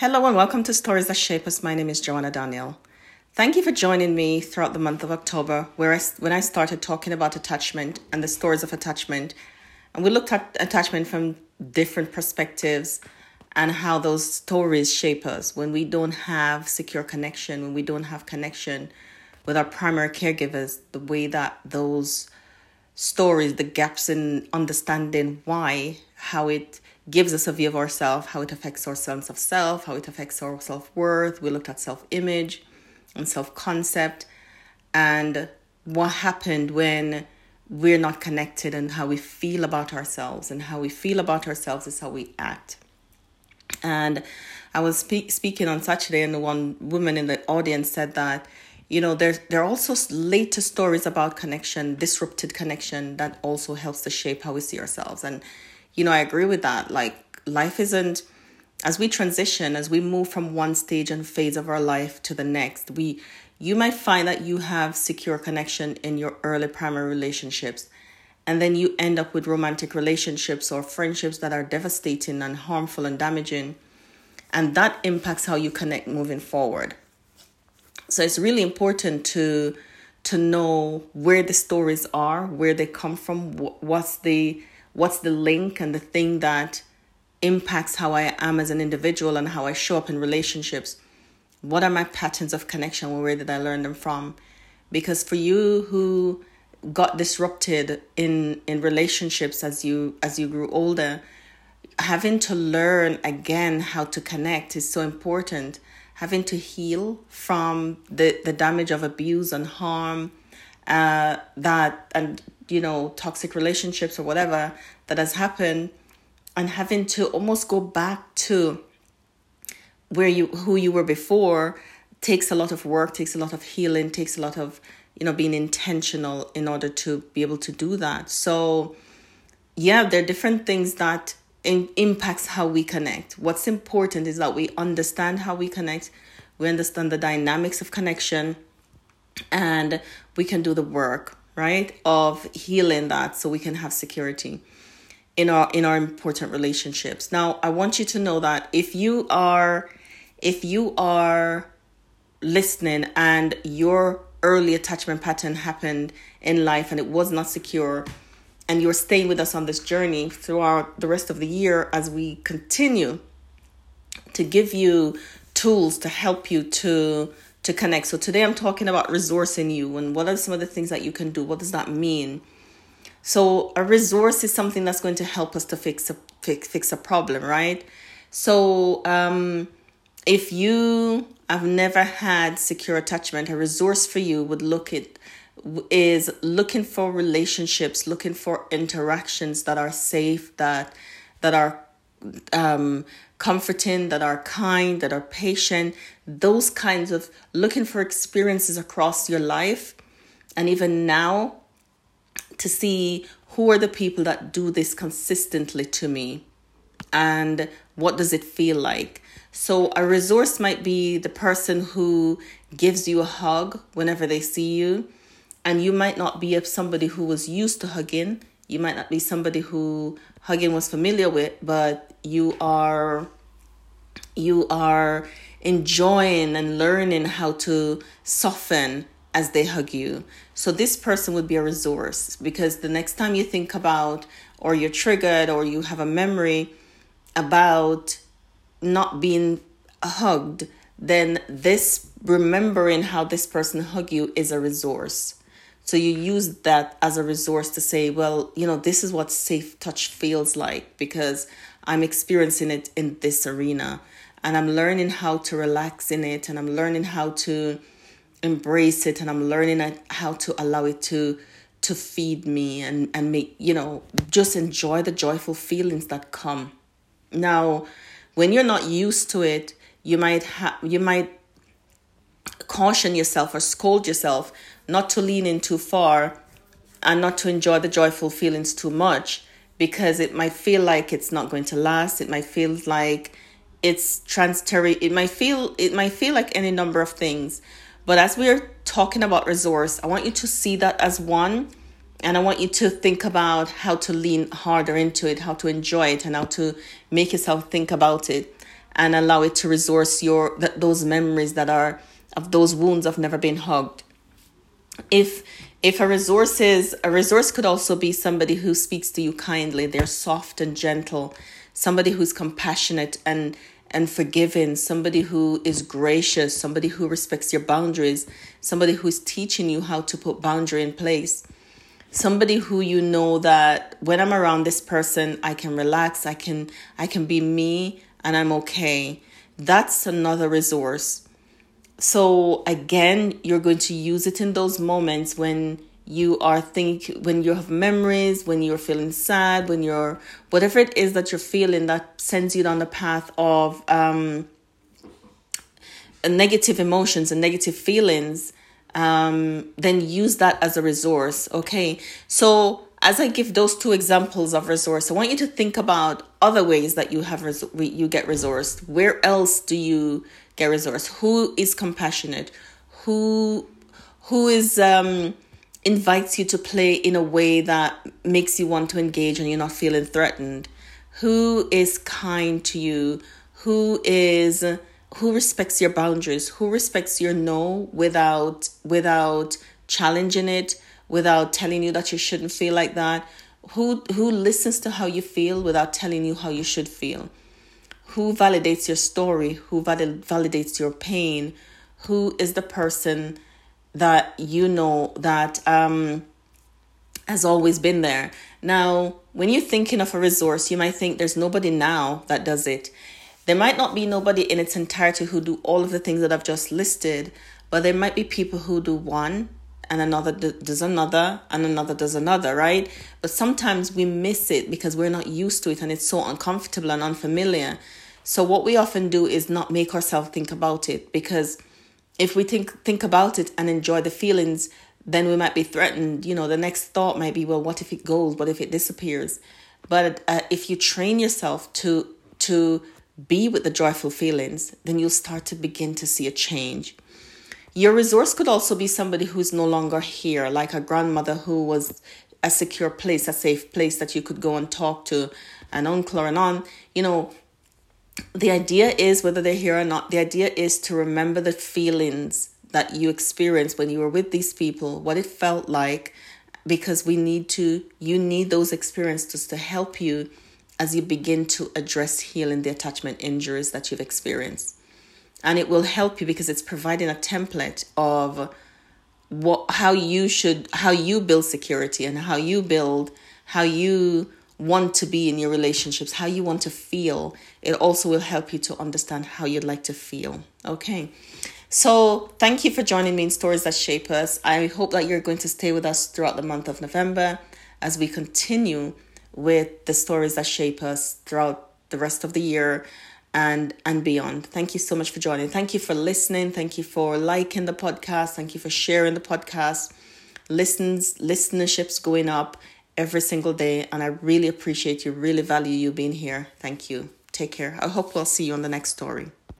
Hello and welcome to Stories That Shape Us. My name is Joanna Daniel. Thank you for joining me throughout the month of October, where I, when I started talking about attachment and the stories of attachment. And we looked at attachment from different perspectives and how those stories shape us when we don't have secure connection, when we don't have connection with our primary caregivers, the way that those stories, the gaps in understanding why, how it gives us a view of ourselves, how it affects our sense of self, how it affects our self worth. We looked at self image and self concept and what happened when we're not connected and how we feel about ourselves. And how we feel about ourselves is how we act. And I was speak, speaking on Saturday, and the one woman in the audience said that you know there there are also later stories about connection disrupted connection that also helps to shape how we see ourselves and you know, I agree with that. Like, life isn't, as we transition, as we move from one stage and phase of our life to the next, we, you might find that you have secure connection in your early primary relationships. And then you end up with romantic relationships or friendships that are devastating and harmful and damaging. And that impacts how you connect moving forward. So it's really important to to know where the stories are, where they come from, what's the what's the link and the thing that impacts how I am as an individual and how I show up in relationships. What are my patterns of connection? Where did I learn them from? Because for you who got disrupted in in relationships as you as you grew older, having to learn again how to connect is so important. Having to heal from the the damage of abuse and harm uh, that and you know toxic relationships or whatever that has happened and having to almost go back to where you who you were before takes a lot of work takes a lot of healing takes a lot of you know being intentional in order to be able to do that. So yeah there are different things that in, impacts how we connect. What's important is that we understand how we connect. We understand the dynamics of connection and we can do the work right of healing that so we can have security in our in our important relationships. Now i want you to know that if you are if you are listening and your early attachment pattern happened in life and it was not secure and you're staying with us on this journey throughout the rest of the year as we continue to give you tools to help you to to connect. So today I'm talking about resourcing you and what are some of the things that you can do? What does that mean? So a resource is something that's going to help us to fix a fix, fix a problem, right? So um if you have never had secure attachment, a resource for you would look at is looking for relationships, looking for interactions that are safe, that that are um, comforting, that are kind, that are patient, those kinds of looking for experiences across your life. And even now, to see who are the people that do this consistently to me and what does it feel like. So, a resource might be the person who gives you a hug whenever they see you. And you might not be somebody who was used to hugging. You might not be somebody who hugging was familiar with, but you are you are enjoying and learning how to soften as they hug you. So this person would be a resource because the next time you think about or you're triggered or you have a memory about not being hugged, then this remembering how this person hugged you is a resource. So you use that as a resource to say, well, you know, this is what safe touch feels like because I'm experiencing it in this arena. And I'm learning how to relax in it and I'm learning how to embrace it and I'm learning how to allow it to to feed me and and make you know just enjoy the joyful feelings that come. Now when you're not used to it you might have you might caution yourself or scold yourself not to lean in too far and not to enjoy the joyful feelings too much because it might feel like it's not going to last. It might feel like it's transitory. It might feel it might feel like any number of things. But as we're talking about resource, I want you to see that as one and I want you to think about how to lean harder into it, how to enjoy it, and how to make yourself think about it. and allow it to resource your those memories that are of those wounds of never been hugged. If if a resource is a resource could also be somebody who speaks to you kindly. They're soft and gentle. Somebody who's compassionate and and forgiving. Somebody who is gracious. Somebody who respects your boundaries. Somebody who's teaching you how to put boundary in place. Somebody who you know that when i'm around this person i can relax. I can i can be me and i'm okay. That's another resource so again you're going to use it in those moments when you are think when you have memories when you're feeling sad when you're whatever it is that you're feeling that sends you down the path of um negative emotions and negative feelings um then use that as a resource okay? So as i give those two examples of resource i want you to think about other ways that you have res- you get resourced. Where else do you get resource who is compassionate? Who who is um invites you to play in a way that makes you want to engage and you're not feeling threatened? Who is kind to you? Who is who respects your boundaries? Who respects your no without without challenging it without telling you that you shouldn't feel like that who who listens to how you feel without telling you how you should feel who validates your story, who valid, validates your pain, who is the person that you know that um, has always been there. Now, when you're thinking of a resource, you might think there's nobody now that does it. There might not be nobody in its entirety who do all of the things that I've just listed, but there might be people who do one and another does another and another does another, right? But sometimes we miss it because we're not used to it and it's so uncomfortable and unfamiliar. So what we often do is not make ourselves think about it because if we think think about it and enjoy the feelings, then we might be threatened. You know, the next thought might be, well, what if it goes? What if it disappears? But uh, if you train yourself to to be with the joyful feelings, then you'll start to begin to see a change. Your resource could also be somebody who's no longer here, like a grandmother who was a secure place, a safe place that you could go and talk to, an uncle or an aunt. You know, the idea is whether they're here or not the idea is to remember the feelings that you experienced when you were with these people what it felt like because we need to you need those experiences to help you as you begin to address healing the attachment injuries that you've experienced and it will help you because it's providing a template of what how you should how you build security and how you build how you want to be in your relationships, how you want to feel. It also will help you to understand how you'd like to feel. Okay. So, thank you for joining me in Stories That Shape Us. I hope that you're going to stay with us throughout the month of November as we continue with the stories that shape us throughout the rest of the year and and beyond. Thank you so much for joining. Thank you for listening. Thank you for liking the podcast. Thank you for sharing the podcast. Listens listenerships going up every single day. And I really appreciate you, really value you being here. Thank you. Take care. I hope we'll see you on the next story.